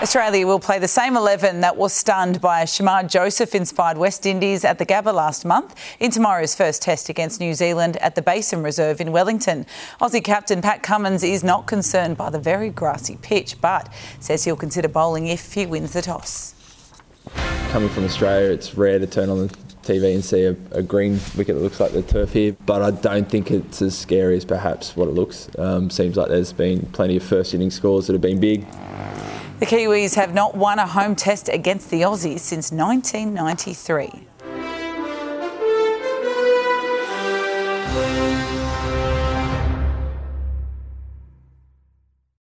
Australia will play the same 11 that was stunned by a Shamar Joseph inspired West Indies at the Gabba last month in tomorrow's first test against New Zealand at the Basin Reserve in Wellington. Aussie captain Pat Cummins is not concerned by the very grassy pitch, but says he'll consider bowling if he wins the toss. Coming from Australia, it's rare to turn on the TV and see a, a, green wicket that looks like the turf here, but I don't think it's as scary as perhaps what it looks. Um, seems like there's been plenty of first inning scores that have been big. The Kiwis have not won a home test against the Aussies since 1993.